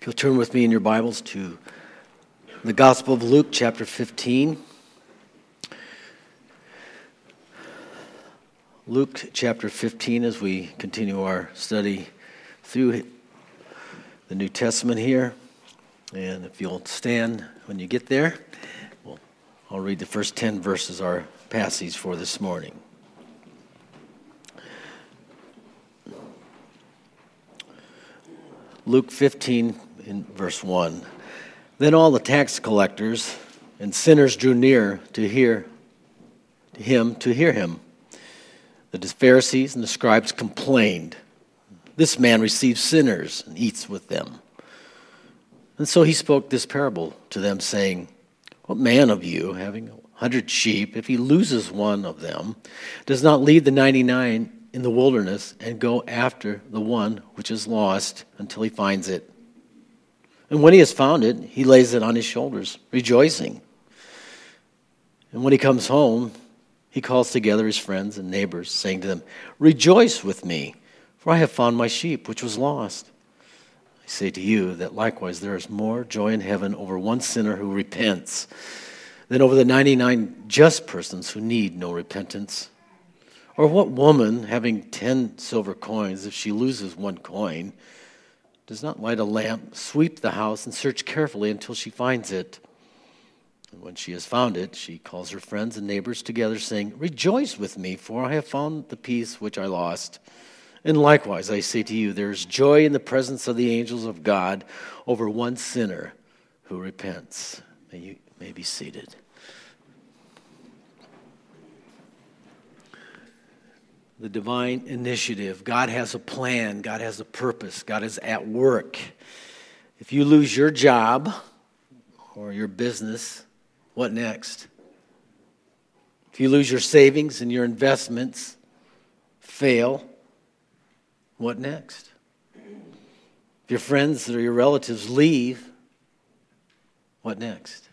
If you'll turn with me in your Bibles to the Gospel of Luke, chapter 15. Luke chapter 15, as we continue our study through the New Testament here. And if you'll stand when you get there, well, I'll read the first 10 verses, our passage for this morning. Luke 15, in verse 1. Then all the tax collectors and sinners drew near to hear to him to hear him. The Pharisees and the scribes complained, This man receives sinners and eats with them. And so he spoke this parable to them, saying, What man of you, having a hundred sheep, if he loses one of them, does not leave the ninety nine in the wilderness and go after the one which is lost until he finds it? And when he has found it, he lays it on his shoulders, rejoicing. And when he comes home, he calls together his friends and neighbors, saying to them, Rejoice with me, for I have found my sheep which was lost. I say to you that likewise there is more joy in heaven over one sinner who repents than over the 99 just persons who need no repentance. Or what woman, having 10 silver coins, if she loses one coin, does not light a lamp, sweep the house, and search carefully until she finds it. And when she has found it, she calls her friends and neighbors together, saying, Rejoice with me, for I have found the piece which I lost. And likewise, I say to you, there is joy in the presence of the angels of God over one sinner who repents. May you may be seated. The divine initiative. God has a plan, God has a purpose, God is at work. If you lose your job or your business, what next? If you lose your savings and your investments fail, what next? If your friends or your relatives leave, what next?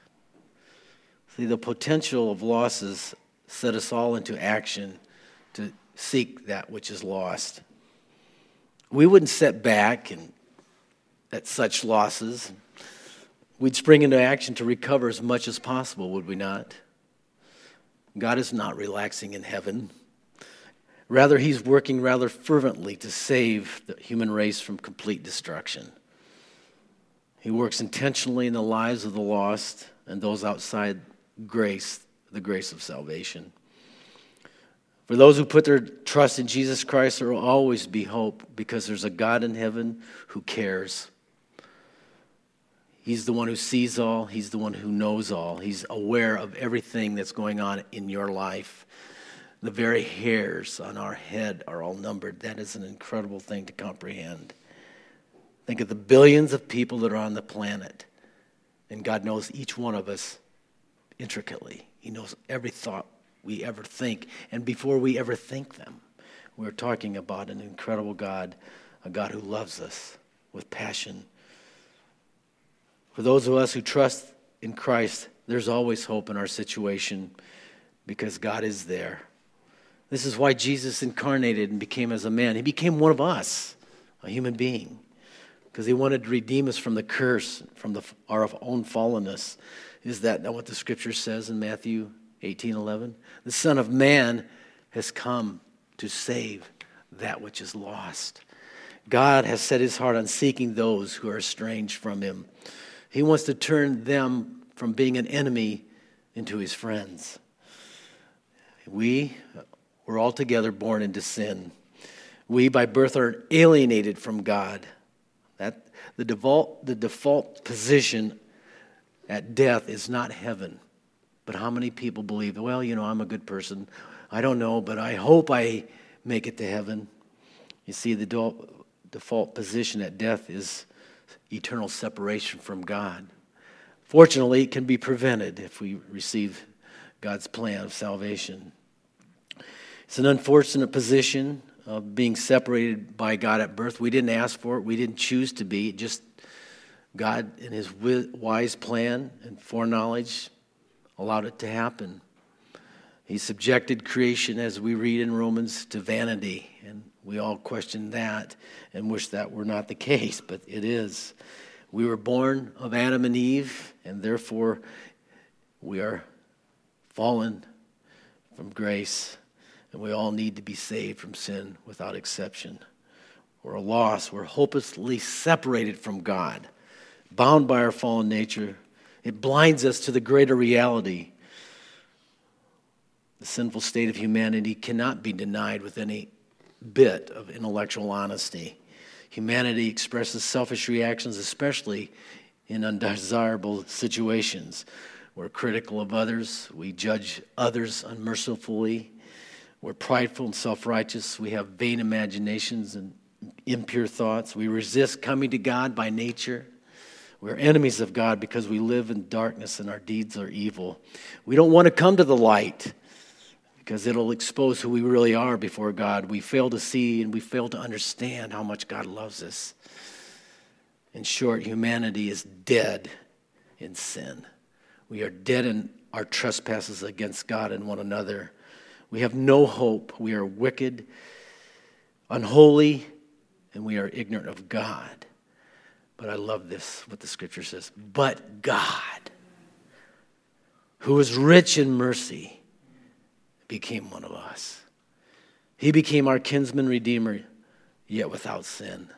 See, the potential of losses set us all into action to seek that which is lost. We wouldn't sit back and at such losses. We'd spring into action to recover as much as possible, would we not? God is not relaxing in heaven. Rather, He's working rather fervently to save the human race from complete destruction. He works intentionally in the lives of the lost and those outside grace, the grace of salvation. For those who put their trust in Jesus Christ, there will always be hope because there's a God in heaven who cares. He's the one who sees all, He's the one who knows all. He's aware of everything that's going on in your life. The very hairs on our head are all numbered. That is an incredible thing to comprehend. Think of the billions of people that are on the planet, and God knows each one of us intricately. He knows every thought we ever think and before we ever think them. We're talking about an incredible God, a God who loves us with passion. For those of us who trust in Christ, there's always hope in our situation because God is there. This is why Jesus incarnated and became as a man. He became one of us, a human being, because he wanted to redeem us from the curse, from the, our own fallenness. Is that not what the scripture says in Matthew 18:11. The Son of Man has come to save that which is lost. God has set his heart on seeking those who are estranged from him. He wants to turn them from being an enemy into his friends. We were altogether born into sin. We, by birth, are alienated from God. That, the, default, the default position at death is not heaven. But how many people believe, well, you know, I'm a good person. I don't know, but I hope I make it to heaven. You see, the default position at death is eternal separation from God. Fortunately, it can be prevented if we receive God's plan of salvation. It's an unfortunate position of being separated by God at birth. We didn't ask for it, we didn't choose to be. Just God, in His wise plan and foreknowledge, allowed it to happen. He subjected creation, as we read in Romans, to vanity. And we all question that and wish that were not the case, but it is. We were born of Adam and Eve, and therefore we are fallen from grace, and we all need to be saved from sin without exception. We're lost, we're hopelessly separated from God, bound by our fallen nature. It blinds us to the greater reality. The sinful state of humanity cannot be denied with any bit of intellectual honesty. Humanity expresses selfish reactions, especially in undesirable situations. We're critical of others, we judge others unmercifully, we're prideful and self righteous, we have vain imaginations and impure thoughts, we resist coming to God by nature. We're enemies of God because we live in darkness and our deeds are evil. We don't want to come to the light because it'll expose who we really are before God. We fail to see and we fail to understand how much God loves us. In short, humanity is dead in sin. We are dead in our trespasses against God and one another. We have no hope. We are wicked, unholy, and we are ignorant of God. But I love this, what the scripture says. But God, who is rich in mercy, became one of us. He became our kinsman redeemer, yet without sin,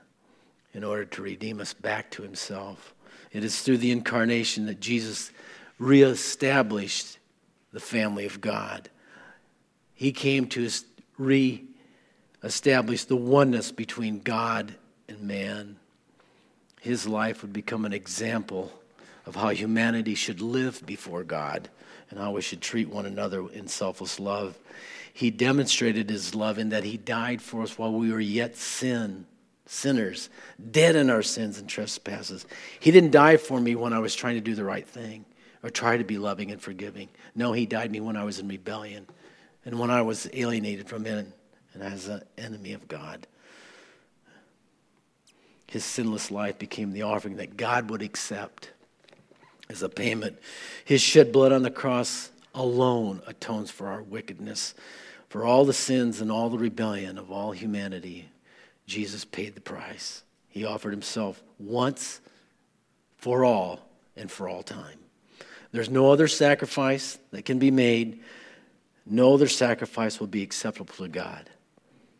in order to redeem us back to himself. It is through the incarnation that Jesus reestablished the family of God. He came to reestablish the oneness between God and man. His life would become an example of how humanity should live before God and how we should treat one another in selfless love. He demonstrated his love in that he died for us while we were yet sin, sinners, dead in our sins and trespasses. He didn't die for me when I was trying to do the right thing or try to be loving and forgiving. No, he died me when I was in rebellion and when I was alienated from him and as an enemy of God. His sinless life became the offering that God would accept as a payment. His shed blood on the cross alone atones for our wickedness. For all the sins and all the rebellion of all humanity, Jesus paid the price. He offered himself once for all and for all time. There's no other sacrifice that can be made. No other sacrifice will be acceptable to God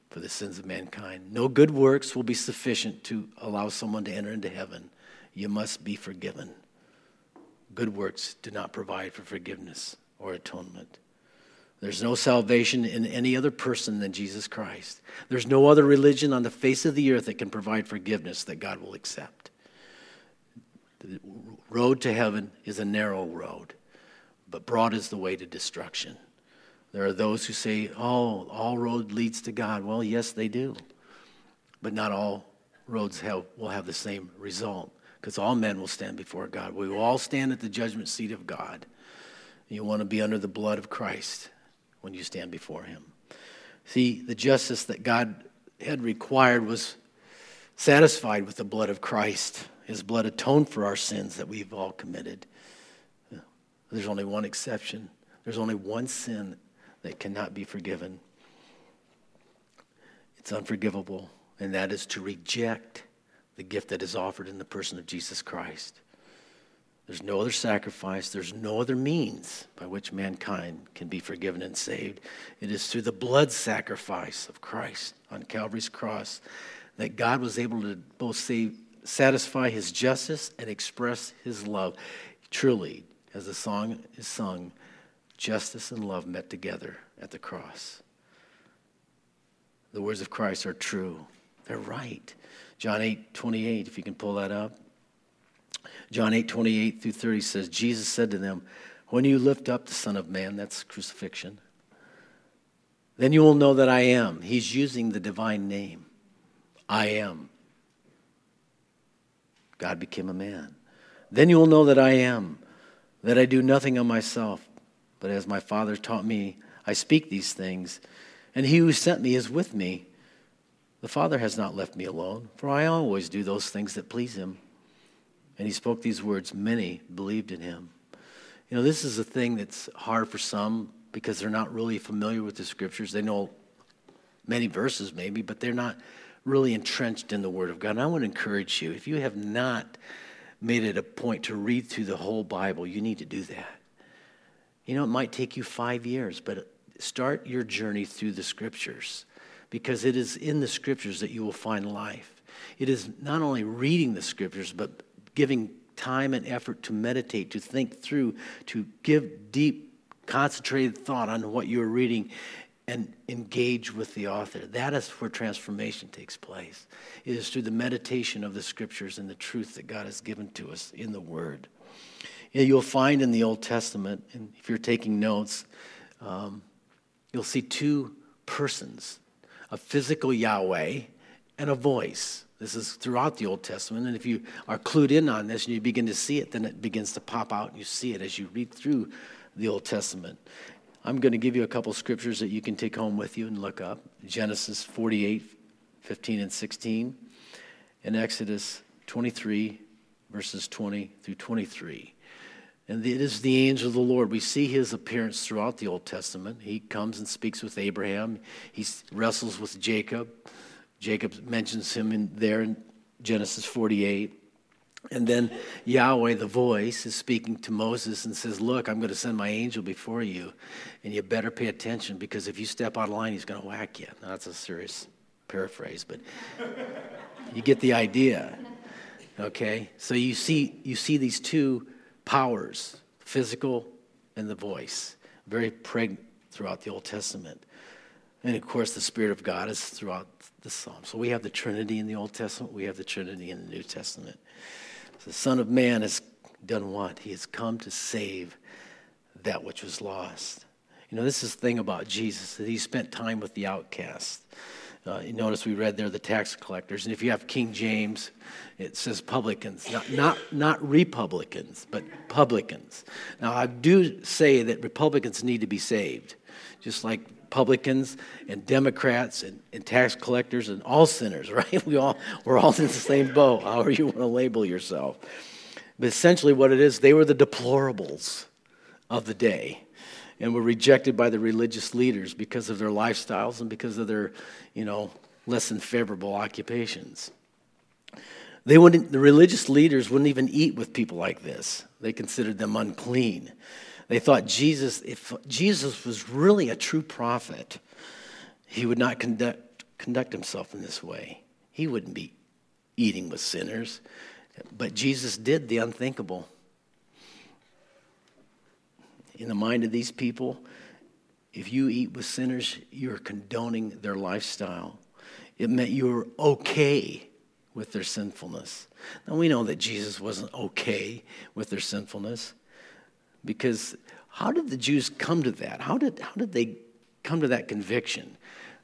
for the sins of mankind. No good works will be sufficient to allow someone to enter into heaven. You must be forgiven. Good works do not provide for forgiveness or atonement. There's no salvation in any other person than Jesus Christ. There's no other religion on the face of the earth that can provide forgiveness that God will accept. The road to heaven is a narrow road, but broad is the way to destruction. There are those who say, oh, all road leads to God. Well, yes, they do. But not all roads have, will have the same result because all men will stand before God. We will all stand at the judgment seat of God. You want to be under the blood of Christ when you stand before Him. See, the justice that God had required was satisfied with the blood of Christ. His blood atoned for our sins that we've all committed. There's only one exception. There's only one sin that cannot be forgiven. It's unforgivable, and that is to reject the gift that is offered in the person of Jesus Christ. There's no other sacrifice, there's no other means by which mankind can be forgiven and saved. It is through the blood sacrifice of Christ on Calvary's cross that God was able to both save, satisfy his justice and express his love. Truly, as the song is sung, justice and love met together at the cross. The words of Christ are true, they're right. John 8, 28, if you can pull that up. John 8, 28 through 30 says, Jesus said to them, When you lift up the Son of Man, that's crucifixion, then you will know that I am. He's using the divine name. I am. God became a man. Then you will know that I am, that I do nothing of myself, but as my Father taught me, I speak these things, and he who sent me is with me. The Father has not left me alone, for I always do those things that please him. And he spoke these words. Many believed in him. You know, this is a thing that's hard for some because they're not really familiar with the scriptures. They know many verses, maybe, but they're not really entrenched in the Word of God. And I want to encourage you if you have not made it a point to read through the whole Bible, you need to do that. You know, it might take you five years, but start your journey through the scriptures because it is in the scriptures that you will find life. It is not only reading the scriptures, but giving time and effort to meditate, to think through, to give deep, concentrated thought on what you're reading and engage with the author. That is where transformation takes place. It is through the meditation of the scriptures and the truth that God has given to us in the Word. You'll find in the Old Testament, and if you're taking notes, um, you'll see two persons a physical Yahweh and a voice. This is throughout the Old Testament. And if you are clued in on this and you begin to see it, then it begins to pop out and you see it as you read through the Old Testament. I'm going to give you a couple scriptures that you can take home with you and look up Genesis 48, 15 and 16, and Exodus 23, verses 20 through 23. And it is the angel of the Lord. We see his appearance throughout the Old Testament. He comes and speaks with Abraham, he wrestles with Jacob. Jacob mentions him in there in Genesis 48. And then Yahweh, the voice, is speaking to Moses and says, Look, I'm going to send my angel before you, and you better pay attention because if you step out of line, he's going to whack you. Now, that's a serious paraphrase, but you get the idea. Okay? So you see, you see these two powers physical and the voice, very pregnant throughout the Old Testament. And of course, the Spirit of God is throughout the Psalm. So we have the Trinity in the Old Testament, we have the Trinity in the New Testament. The Son of Man has done what? He has come to save that which was lost. You know, this is the thing about Jesus, that he spent time with the outcast. Uh, you notice we read there the tax collectors. And if you have King James, it says publicans, not, not, not Republicans, but publicans. Now, I do say that Republicans need to be saved, just like publicans and Democrats and, and tax collectors and all sinners, right? We all, we're all in the same boat, however you want to label yourself. But essentially, what it is, they were the deplorables of the day and were rejected by the religious leaders because of their lifestyles and because of their, you know, less than favorable occupations. They wouldn't, the religious leaders wouldn't even eat with people like this. They considered them unclean. They thought Jesus, if Jesus was really a true prophet, he would not conduct, conduct himself in this way. He wouldn't be eating with sinners. But Jesus did the unthinkable. In the mind of these people, if you eat with sinners, you're condoning their lifestyle. It meant you were okay with their sinfulness. Now we know that Jesus wasn't okay with their sinfulness. Because how did the Jews come to that? How did, how did they come to that conviction?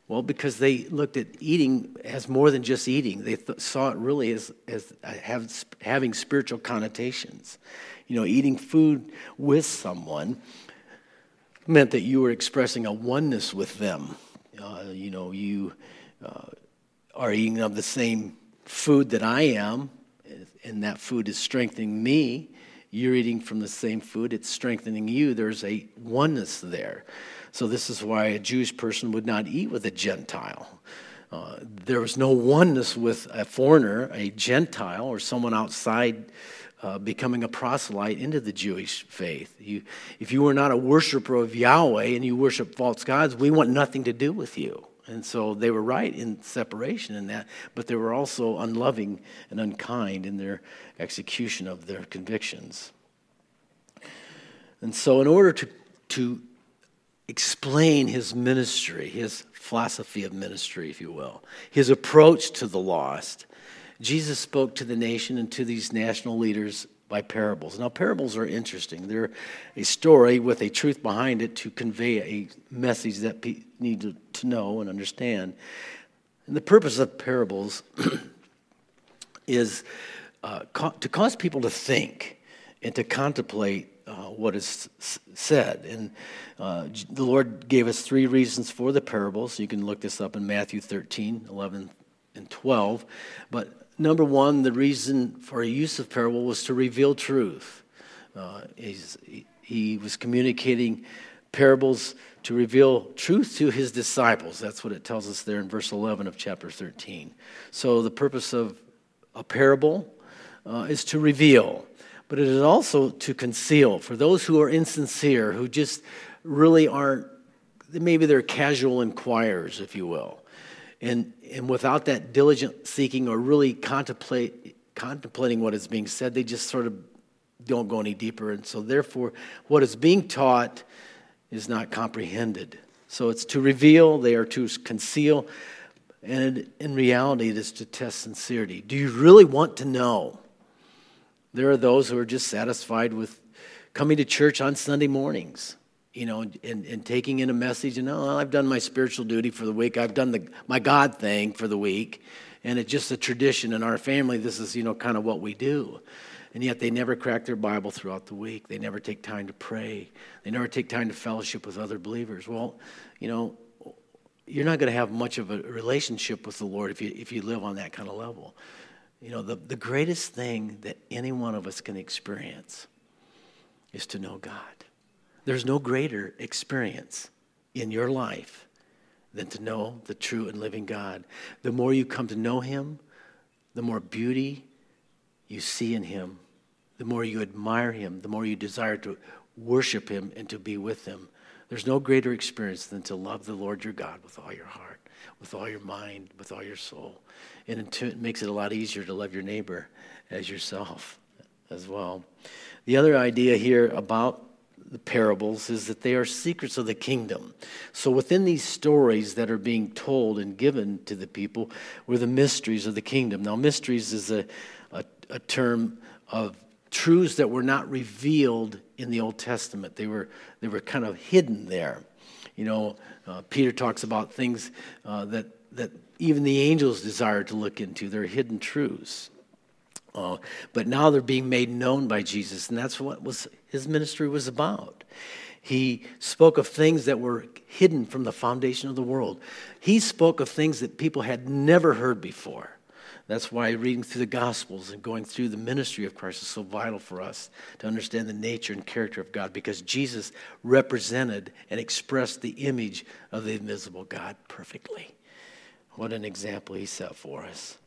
Well, because they looked at eating as more than just eating. They th- saw it really as, as have, having spiritual connotations. You know, eating food with someone meant that you were expressing a oneness with them. Uh, you know, you uh, are eating of the same food that I am, and that food is strengthening me. You're eating from the same food, it's strengthening you. There's a oneness there. So, this is why a Jewish person would not eat with a Gentile. Uh, there was no oneness with a foreigner, a Gentile, or someone outside uh, becoming a proselyte into the Jewish faith. You, if you were not a worshiper of Yahweh and you worship false gods, we want nothing to do with you. And so they were right in separation in that, but they were also unloving and unkind in their execution of their convictions. And so, in order to, to explain his ministry, his philosophy of ministry, if you will, his approach to the lost, Jesus spoke to the nation and to these national leaders by parables. Now, parables are interesting. They're a story with a truth behind it to convey a message that people need to, know and understand. And the purpose of parables is uh, co- to cause people to think and to contemplate uh, what is said. And uh, the Lord gave us three reasons for the parables. You can look this up in Matthew 13, 11, and 12. But number one, the reason for a use of parable was to reveal truth. Uh, he was communicating parables to reveal truth to his disciples. That's what it tells us there in verse 11 of chapter 13. So, the purpose of a parable uh, is to reveal, but it is also to conceal. For those who are insincere, who just really aren't, maybe they're casual inquirers, if you will. And, and without that diligent seeking or really contemplate, contemplating what is being said, they just sort of don't go any deeper. And so, therefore, what is being taught is not comprehended. So, it's to reveal, they are to conceal. And in reality, it is to test sincerity. Do you really want to know? There are those who are just satisfied with coming to church on Sunday mornings, you know, and, and taking in a message and, oh, I've done my spiritual duty for the week. I've done the, my God thing for the week. And it's just a tradition in our family. This is, you know, kind of what we do. And yet they never crack their Bible throughout the week. They never take time to pray. They never take time to fellowship with other believers. Well, you know, you're not going to have much of a relationship with the Lord if you, if you live on that kind of level. You know, the, the greatest thing that any one of us can experience is to know God. There's no greater experience in your life than to know the true and living God. The more you come to know Him, the more beauty you see in Him, the more you admire Him, the more you desire to worship Him and to be with Him. There's no greater experience than to love the Lord your God with all your heart, with all your mind, with all your soul. And it makes it a lot easier to love your neighbor as yourself as well. The other idea here about the parables is that they are secrets of the kingdom. So within these stories that are being told and given to the people were the mysteries of the kingdom. Now, mysteries is a, a, a term of truths that were not revealed in the Old Testament. They were, they were kind of hidden there. You know, uh, Peter talks about things uh, that, that even the angels desire to look into. They're hidden truths. Uh, but now they're being made known by Jesus, and that's what was his ministry was about. He spoke of things that were hidden from the foundation of the world. He spoke of things that people had never heard before. That's why reading through the Gospels and going through the ministry of Christ is so vital for us to understand the nature and character of God because Jesus represented and expressed the image of the invisible God perfectly. What an example he set for us.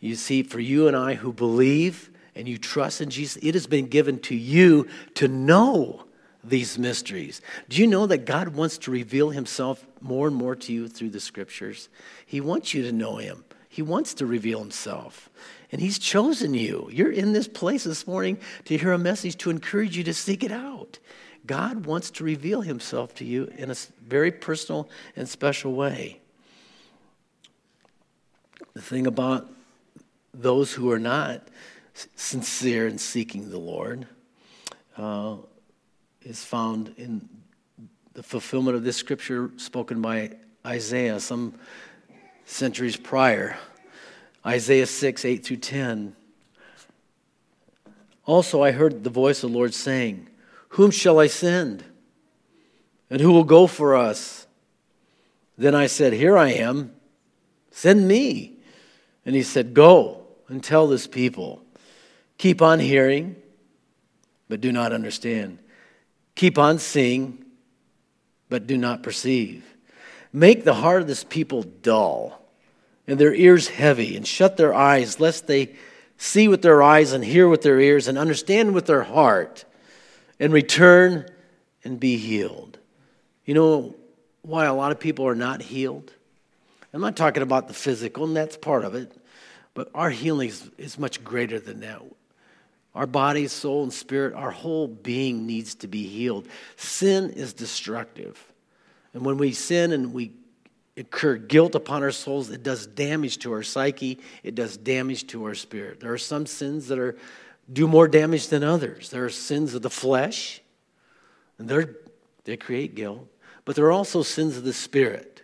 You see, for you and I who believe and you trust in Jesus, it has been given to you to know these mysteries. Do you know that God wants to reveal himself more and more to you through the scriptures? He wants you to know him. He wants to reveal himself. And he's chosen you. You're in this place this morning to hear a message to encourage you to seek it out. God wants to reveal himself to you in a very personal and special way. The thing about those who are not sincere in seeking the Lord uh, is found in the fulfillment of this scripture spoken by Isaiah some centuries prior. Isaiah 6, 8 through 10. Also, I heard the voice of the Lord saying, Whom shall I send? And who will go for us? Then I said, Here I am, send me. And he said, Go and tell this people, keep on hearing, but do not understand. Keep on seeing, but do not perceive. Make the heart of this people dull and their ears heavy, and shut their eyes, lest they see with their eyes and hear with their ears and understand with their heart and return and be healed. You know why a lot of people are not healed? I'm not talking about the physical, and that's part of it, but our healing is, is much greater than that. Our body, soul, and spirit, our whole being needs to be healed. Sin is destructive. And when we sin and we incur guilt upon our souls, it does damage to our psyche, it does damage to our spirit. There are some sins that are do more damage than others. There are sins of the flesh, and they they create guilt, but there are also sins of the spirit.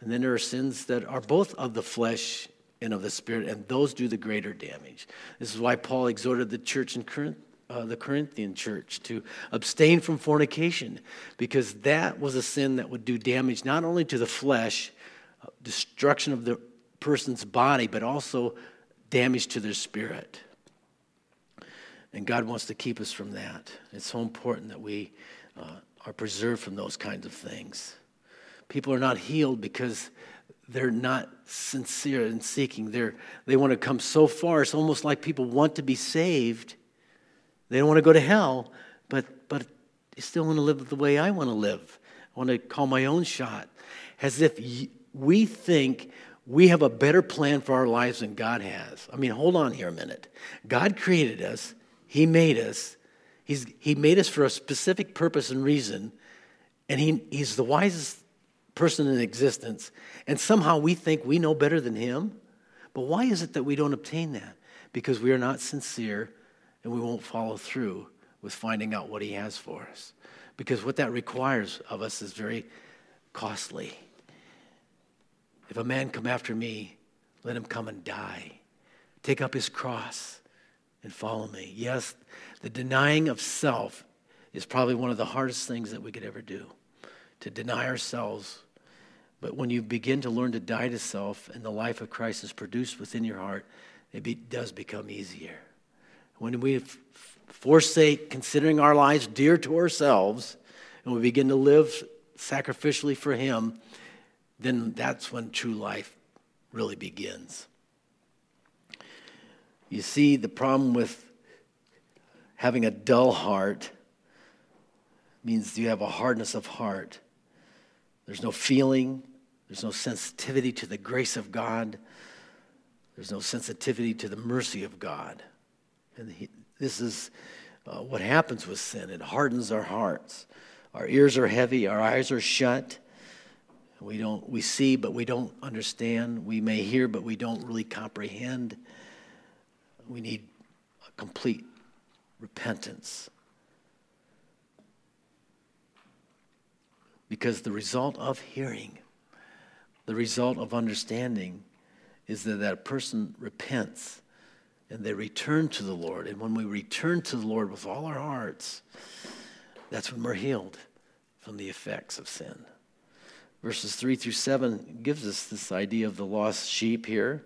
And then there are sins that are both of the flesh and of the spirit, and those do the greater damage. This is why Paul exhorted the church in Corinth uh, the Corinthian church to abstain from fornication because that was a sin that would do damage not only to the flesh, uh, destruction of the person's body, but also damage to their spirit. And God wants to keep us from that. It's so important that we uh, are preserved from those kinds of things. People are not healed because they're not sincere in seeking. They're, they want to come so far. It's almost like people want to be saved. They don't want to go to hell, but, but they still want to live the way I want to live. I want to call my own shot. As if we think we have a better plan for our lives than God has. I mean, hold on here a minute. God created us, He made us. He's, he made us for a specific purpose and reason, and he, He's the wisest person in existence, and somehow we think we know better than him. But why is it that we don't obtain that? Because we are not sincere and we won't follow through with finding out what he has for us. Because what that requires of us is very costly. If a man come after me, let him come and die. Take up his cross and follow me. Yes, the denying of self is probably one of the hardest things that we could ever do. To deny ourselves but when you begin to learn to die to self and the life of Christ is produced within your heart, it be, does become easier. When we f- forsake considering our lives dear to ourselves and we begin to live sacrificially for Him, then that's when true life really begins. You see, the problem with having a dull heart means you have a hardness of heart. There's no feeling, there's no sensitivity to the grace of God, there's no sensitivity to the mercy of God. And he, this is uh, what happens with sin it hardens our hearts. Our ears are heavy, our eyes are shut. We don't we see but we don't understand. We may hear but we don't really comprehend. We need a complete repentance. Because the result of hearing, the result of understanding, is that that person repents and they return to the Lord. And when we return to the Lord with all our hearts, that's when we're healed from the effects of sin. Verses 3 through 7 gives us this idea of the lost sheep here.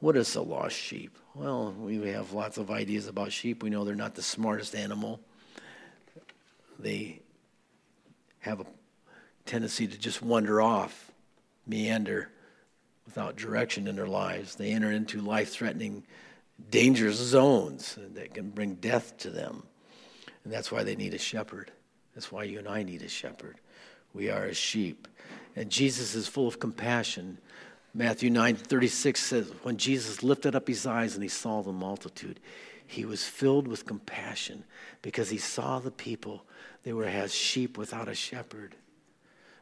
What is a lost sheep? Well, we have lots of ideas about sheep. We know they're not the smartest animal. They have a tendency to just wander off, meander without direction in their lives. They enter into life threatening, dangerous zones that can bring death to them. And that's why they need a shepherd. That's why you and I need a shepherd. We are as sheep. And Jesus is full of compassion. Matthew 9 36 says, When Jesus lifted up his eyes and he saw the multitude, he was filled with compassion because he saw the people. They were as sheep without a shepherd.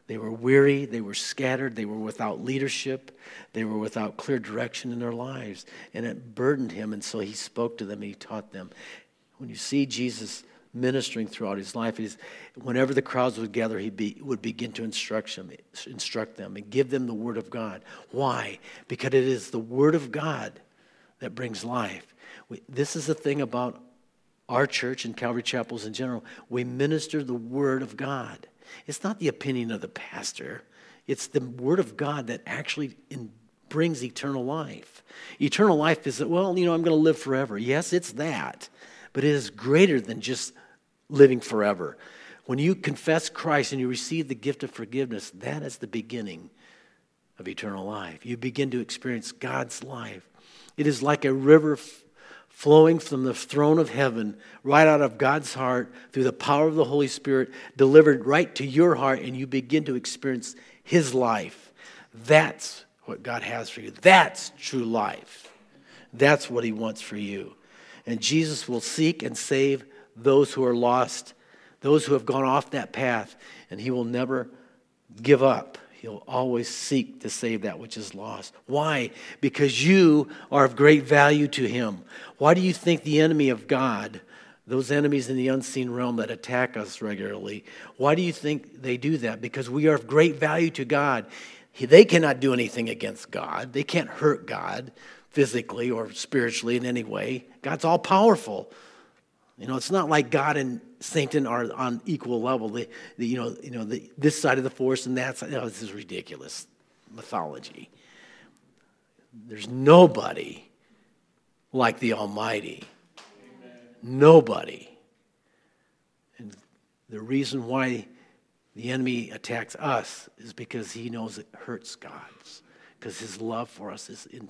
They were weary, they were scattered, they were without leadership, they were without clear direction in their lives. And it burdened him, and so he spoke to them and he taught them. When you see Jesus ministering throughout his life, is whenever the crowds would gather, he be, would begin to instruct them, instruct them and give them the word of God. Why? Because it is the word of God that brings life. We, this is the thing about our church and Calvary chapels in general. We minister the word of God. It's not the opinion of the pastor, it's the Word of God that actually in, brings eternal life. Eternal life is well, you know, I'm going to live forever. Yes, it's that, but it is greater than just living forever. When you confess Christ and you receive the gift of forgiveness, that is the beginning of eternal life. You begin to experience God's life. It is like a river flowing from the throne of heaven, right out of God's heart, through the power of the Holy Spirit, delivered right to your heart, and you begin to experience His life. That's what God has for you. That's true life. That's what He wants for you. And Jesus will seek and save those who are lost, those who have gone off that path, and He will never give up. He'll always seek to save that which is lost. Why? Because you are of great value to him. Why do you think the enemy of God, those enemies in the unseen realm that attack us regularly, why do you think they do that? Because we are of great value to God. They cannot do anything against God, they can't hurt God physically or spiritually in any way. God's all powerful. You know, it's not like God and Satan are on equal level. The, the you know, you know the, this side of the force and that side. Know, this is ridiculous mythology. There's nobody like the Almighty. Amen. Nobody. And the reason why the enemy attacks us is because he knows it hurts God. because his love for us is in,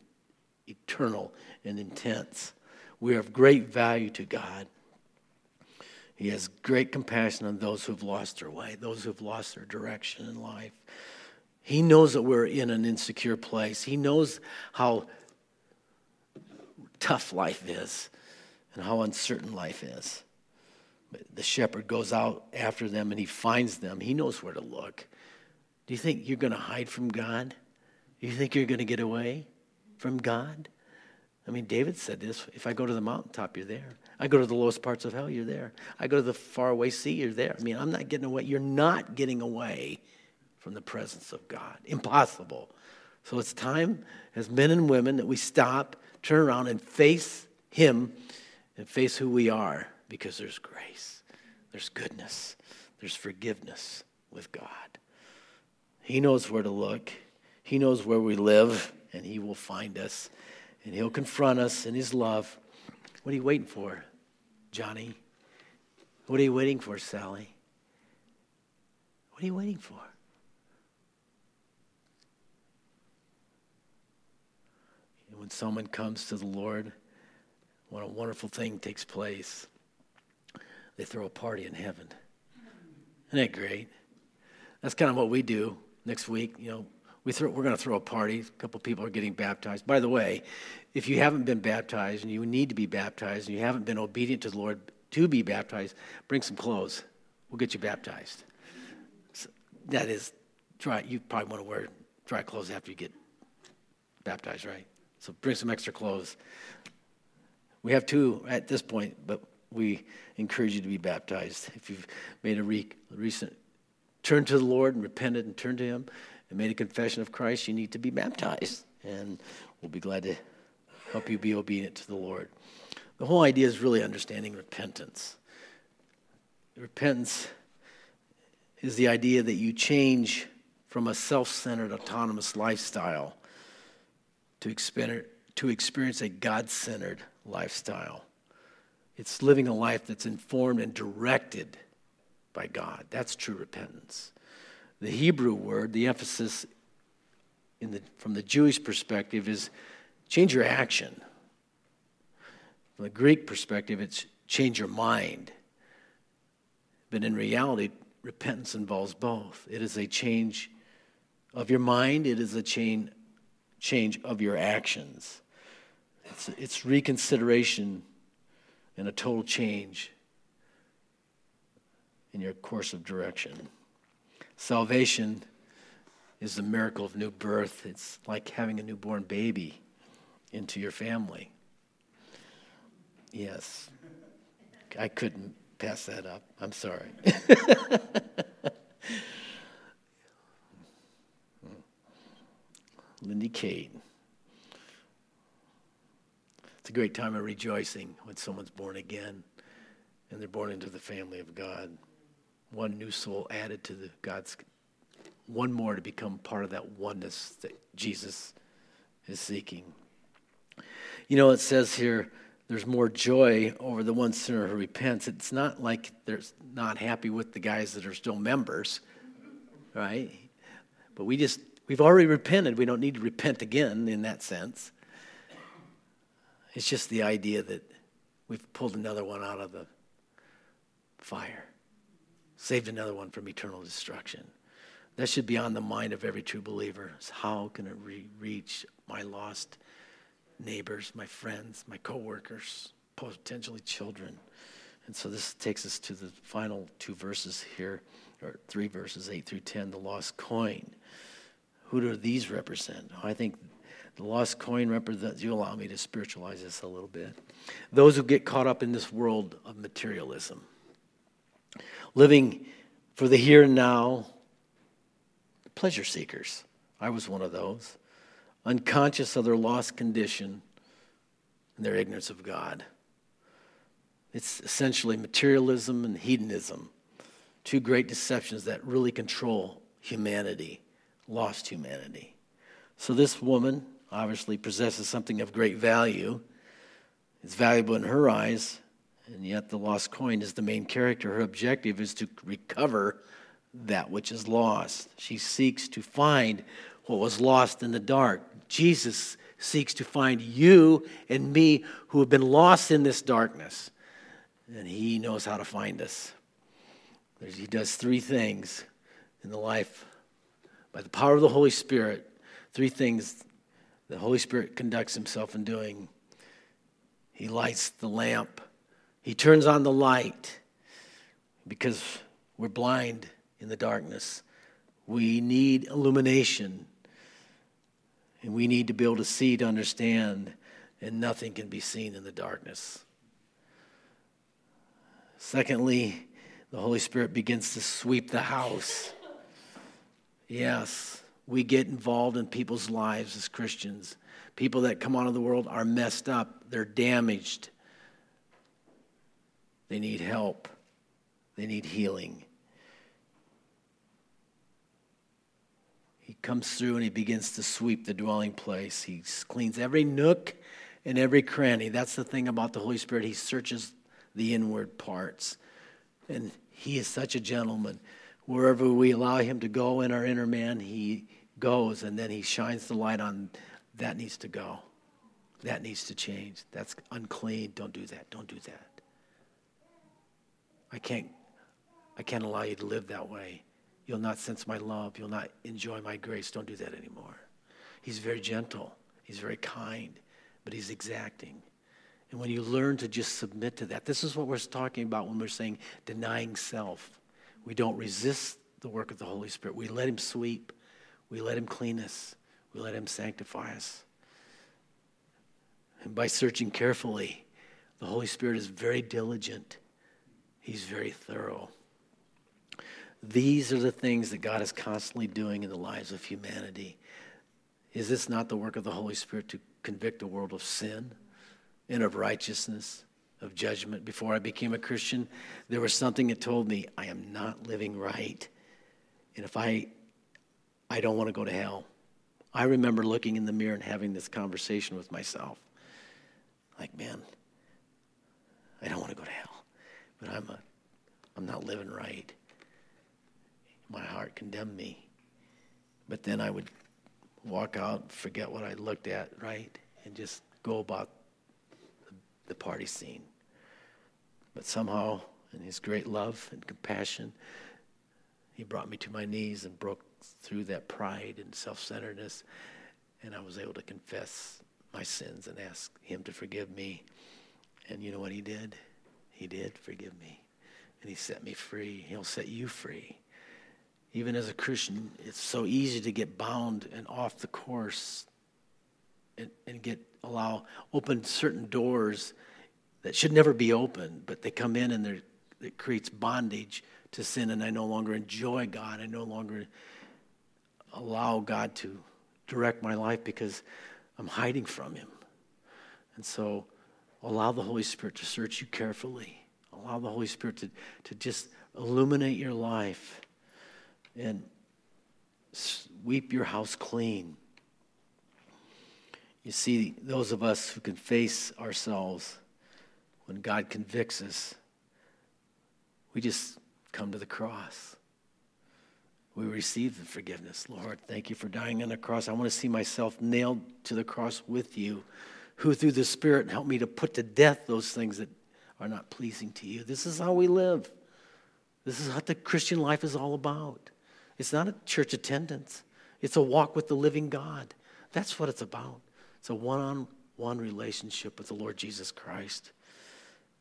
eternal and intense. We are of great value to God. He has great compassion on those who've lost their way, those who've lost their direction in life. He knows that we're in an insecure place. He knows how tough life is and how uncertain life is. But the shepherd goes out after them and he finds them. He knows where to look. Do you think you're going to hide from God? Do you think you're going to get away from God? I mean, David said this if I go to the mountaintop, you're there. I go to the lowest parts of hell, you're there. I go to the faraway sea, you're there. I mean, I'm not getting away. You're not getting away from the presence of God. Impossible. So it's time as men and women that we stop, turn around, and face Him and face who we are because there's grace, there's goodness, there's forgiveness with God. He knows where to look, He knows where we live, and He will find us and he'll confront us in his love. What are you waiting for, Johnny? What are you waiting for, Sally? What are you waiting for? when someone comes to the Lord, what a wonderful thing takes place. They throw a party in heaven. Isn't that great? That's kind of what we do next week. You know, we throw, we're going to throw a party. A couple people are getting baptized. By the way, if you haven't been baptized and you need to be baptized and you haven't been obedient to the Lord to be baptized, bring some clothes. We'll get you baptized. So that is dry. You probably want to wear dry clothes after you get baptized, right? So bring some extra clothes. We have two at this point, but we encourage you to be baptized. If you've made a re- recent turn to the Lord and repented and turned to Him, and made a confession of Christ, you need to be baptized. And we'll be glad to help you be obedient to the Lord. The whole idea is really understanding repentance. Repentance is the idea that you change from a self centered, autonomous lifestyle to experience, to experience a God centered lifestyle. It's living a life that's informed and directed by God. That's true repentance. The Hebrew word, the emphasis the, from the Jewish perspective is change your action. From the Greek perspective, it's change your mind. But in reality, repentance involves both. It is a change of your mind, it is a change, change of your actions. It's, it's reconsideration and a total change in your course of direction. Salvation is the miracle of new birth. It's like having a newborn baby into your family. Yes. I couldn't pass that up. I'm sorry. Lindy Kate. It's a great time of rejoicing when someone's born again and they're born into the family of God one new soul added to the God's, one more to become part of that oneness that Jesus is seeking. You know, it says here, there's more joy over the one sinner who repents. It's not like they're not happy with the guys that are still members, right? But we just, we've already repented. We don't need to repent again in that sense. It's just the idea that we've pulled another one out of the fire saved another one from eternal destruction. That should be on the mind of every true believer. Is how can I re- reach my lost neighbors, my friends, my coworkers, potentially children? And so this takes us to the final two verses here, or three verses, 8 through 10, the lost coin. Who do these represent? I think the lost coin represents, you allow me to spiritualize this a little bit. Those who get caught up in this world of materialism living for the here and now, pleasure seekers. I was one of those, unconscious of their lost condition and their ignorance of God. It's essentially materialism and hedonism, two great deceptions that really control humanity, lost humanity. So, this woman obviously possesses something of great value. It's valuable in her eyes, and yet, the lost coin is the main character. Her objective is to recover that which is lost. She seeks to find what was lost in the dark. Jesus seeks to find you and me who have been lost in this darkness. And he knows how to find us. He does three things in the life by the power of the Holy Spirit. Three things the Holy Spirit conducts himself in doing. He lights the lamp, he turns on the light because we're blind in the darkness. We need illumination. And we need to be able to see to understand, and nothing can be seen in the darkness. Secondly, the Holy Spirit begins to sweep the house. Yes, we get involved in people's lives as Christians. People that come out of the world are messed up, they're damaged, they need help, they need healing. He comes through and he begins to sweep the dwelling place. He cleans every nook and every cranny. That's the thing about the Holy Spirit. He searches the inward parts. And he is such a gentleman. Wherever we allow him to go in our inner man, he goes and then he shines the light on that needs to go. That needs to change. That's unclean. Don't do that. Don't do that. I can't I can't allow you to live that way. You'll not sense my love. You'll not enjoy my grace. Don't do that anymore. He's very gentle. He's very kind, but he's exacting. And when you learn to just submit to that, this is what we're talking about when we're saying denying self. We don't resist the work of the Holy Spirit. We let him sweep. We let him clean us. We let him sanctify us. And by searching carefully, the Holy Spirit is very diligent. He's very thorough. These are the things that God is constantly doing in the lives of humanity. Is this not the work of the Holy Spirit to convict the world of sin and of righteousness, of judgment? Before I became a Christian, there was something that told me I am not living right. And if I I don't want to go to hell. I remember looking in the mirror and having this conversation with myself. Like, man, I don't want to go to hell. But I'm a I'm not living right my heart condemned me. But then I would walk out, forget what I looked at, right? And just go about the party scene. But somehow, in his great love and compassion, he brought me to my knees and broke through that pride and self centeredness. And I was able to confess my sins and ask him to forgive me. And you know what he did? He did forgive me. And he set me free. He'll set you free even as a Christian, it's so easy to get bound and off the course and, and get allow open certain doors that should never be open, but they come in and it creates bondage to sin, and I no longer enjoy God. I no longer allow God to direct my life because I'm hiding from Him. And so allow the Holy Spirit to search you carefully. Allow the Holy Spirit to, to just illuminate your life and sweep your house clean. You see, those of us who can face ourselves when God convicts us, we just come to the cross. We receive the forgiveness. Lord, thank you for dying on the cross. I want to see myself nailed to the cross with you, who through the Spirit help me to put to death those things that are not pleasing to you. This is how we live. This is what the Christian life is all about. It's not a church attendance, it's a walk with the living God. That's what it's about. It's a one on one relationship with the Lord Jesus Christ.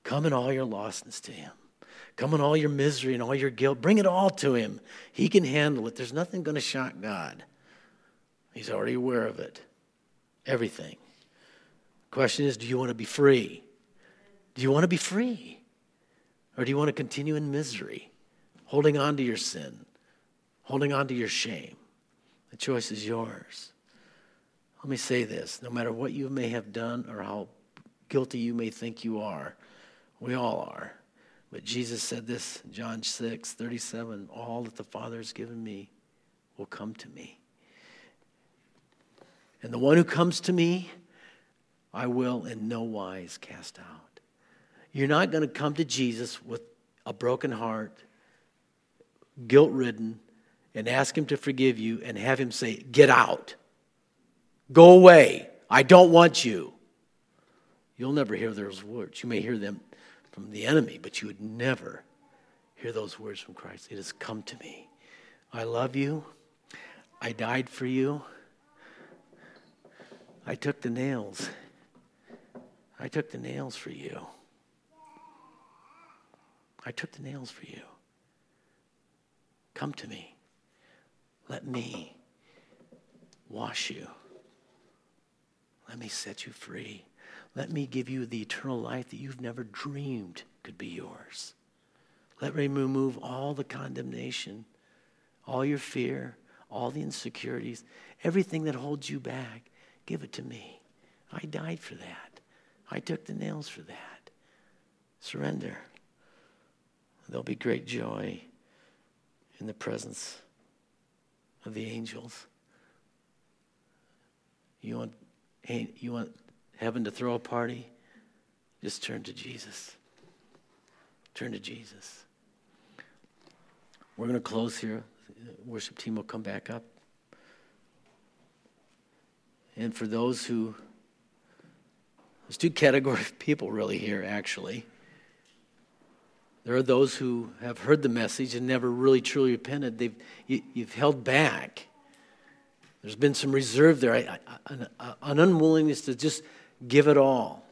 Come in all your lostness to Him. Come in all your misery and all your guilt. Bring it all to Him. He can handle it. There's nothing going to shock God. He's already aware of it. Everything. Question is do you want to be free? Do you want to be free? Or do you want to continue in misery, holding on to your sin, holding on to your shame. The choice is yours. Let me say this no matter what you may have done or how guilty you may think you are, we all are. But Jesus said this in John 6 37 All that the Father has given me will come to me. And the one who comes to me, I will in no wise cast out. You're not going to come to Jesus with a broken heart, guilt ridden, and ask Him to forgive you and have Him say, Get out. Go away. I don't want you. You'll never hear those words. You may hear them from the enemy, but you would never hear those words from Christ. It has come to me. I love you. I died for you. I took the nails. I took the nails for you. I took the nails for you. Come to me. Let me wash you. Let me set you free. Let me give you the eternal life that you've never dreamed could be yours. Let me remove all the condemnation, all your fear, all the insecurities, everything that holds you back. Give it to me. I died for that. I took the nails for that. Surrender. There'll be great joy in the presence of the angels. You want, you want heaven to throw a party? Just turn to Jesus. Turn to Jesus. We're going to close here. The worship team will come back up. And for those who, there's two categories of people really here, actually. There are those who have heard the message and never really truly repented. They've, you, have held back. There's been some reserve there, an, an unwillingness to just give it all.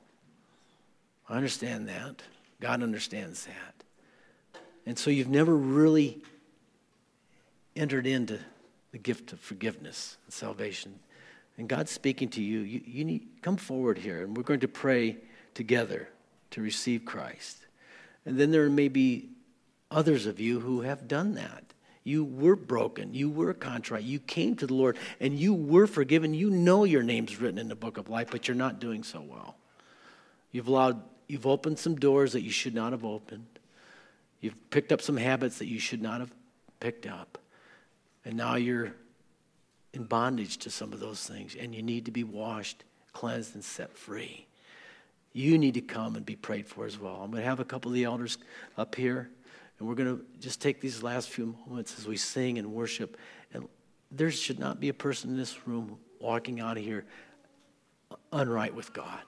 I understand that. God understands that. And so you've never really entered into the gift of forgiveness and salvation. And God's speaking to you. You, you need come forward here, and we're going to pray together to receive Christ. And then there may be others of you who have done that. You were broken. You were contrite. You came to the Lord and you were forgiven. You know your name's written in the book of life, but you're not doing so well. You've allowed, you've opened some doors that you should not have opened. You've picked up some habits that you should not have picked up. And now you're in bondage to some of those things, and you need to be washed, cleansed, and set free you need to come and be prayed for as well. I'm going to have a couple of the elders up here, and we're going to just take these last few moments as we sing and worship. And there should not be a person in this room walking out of here unright with God.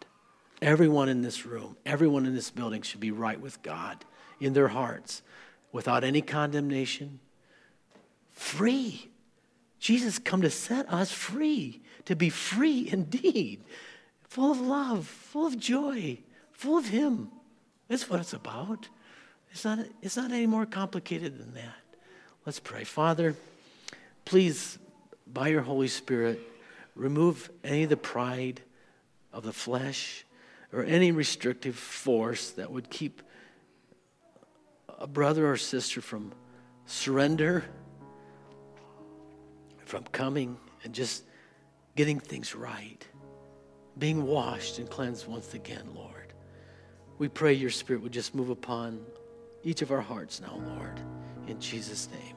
Everyone in this room, everyone in this building should be right with God in their hearts without any condemnation, free. Jesus come to set us free, to be free indeed full of love, full of joy, full of Him. That's what it's about. It's not, it's not any more complicated than that. Let's pray. Father, please, by your Holy Spirit, remove any of the pride of the flesh or any restrictive force that would keep a brother or sister from surrender, from coming and just getting things right being washed and cleansed once again, Lord. We pray your Spirit would just move upon each of our hearts now, Lord. In Jesus' name.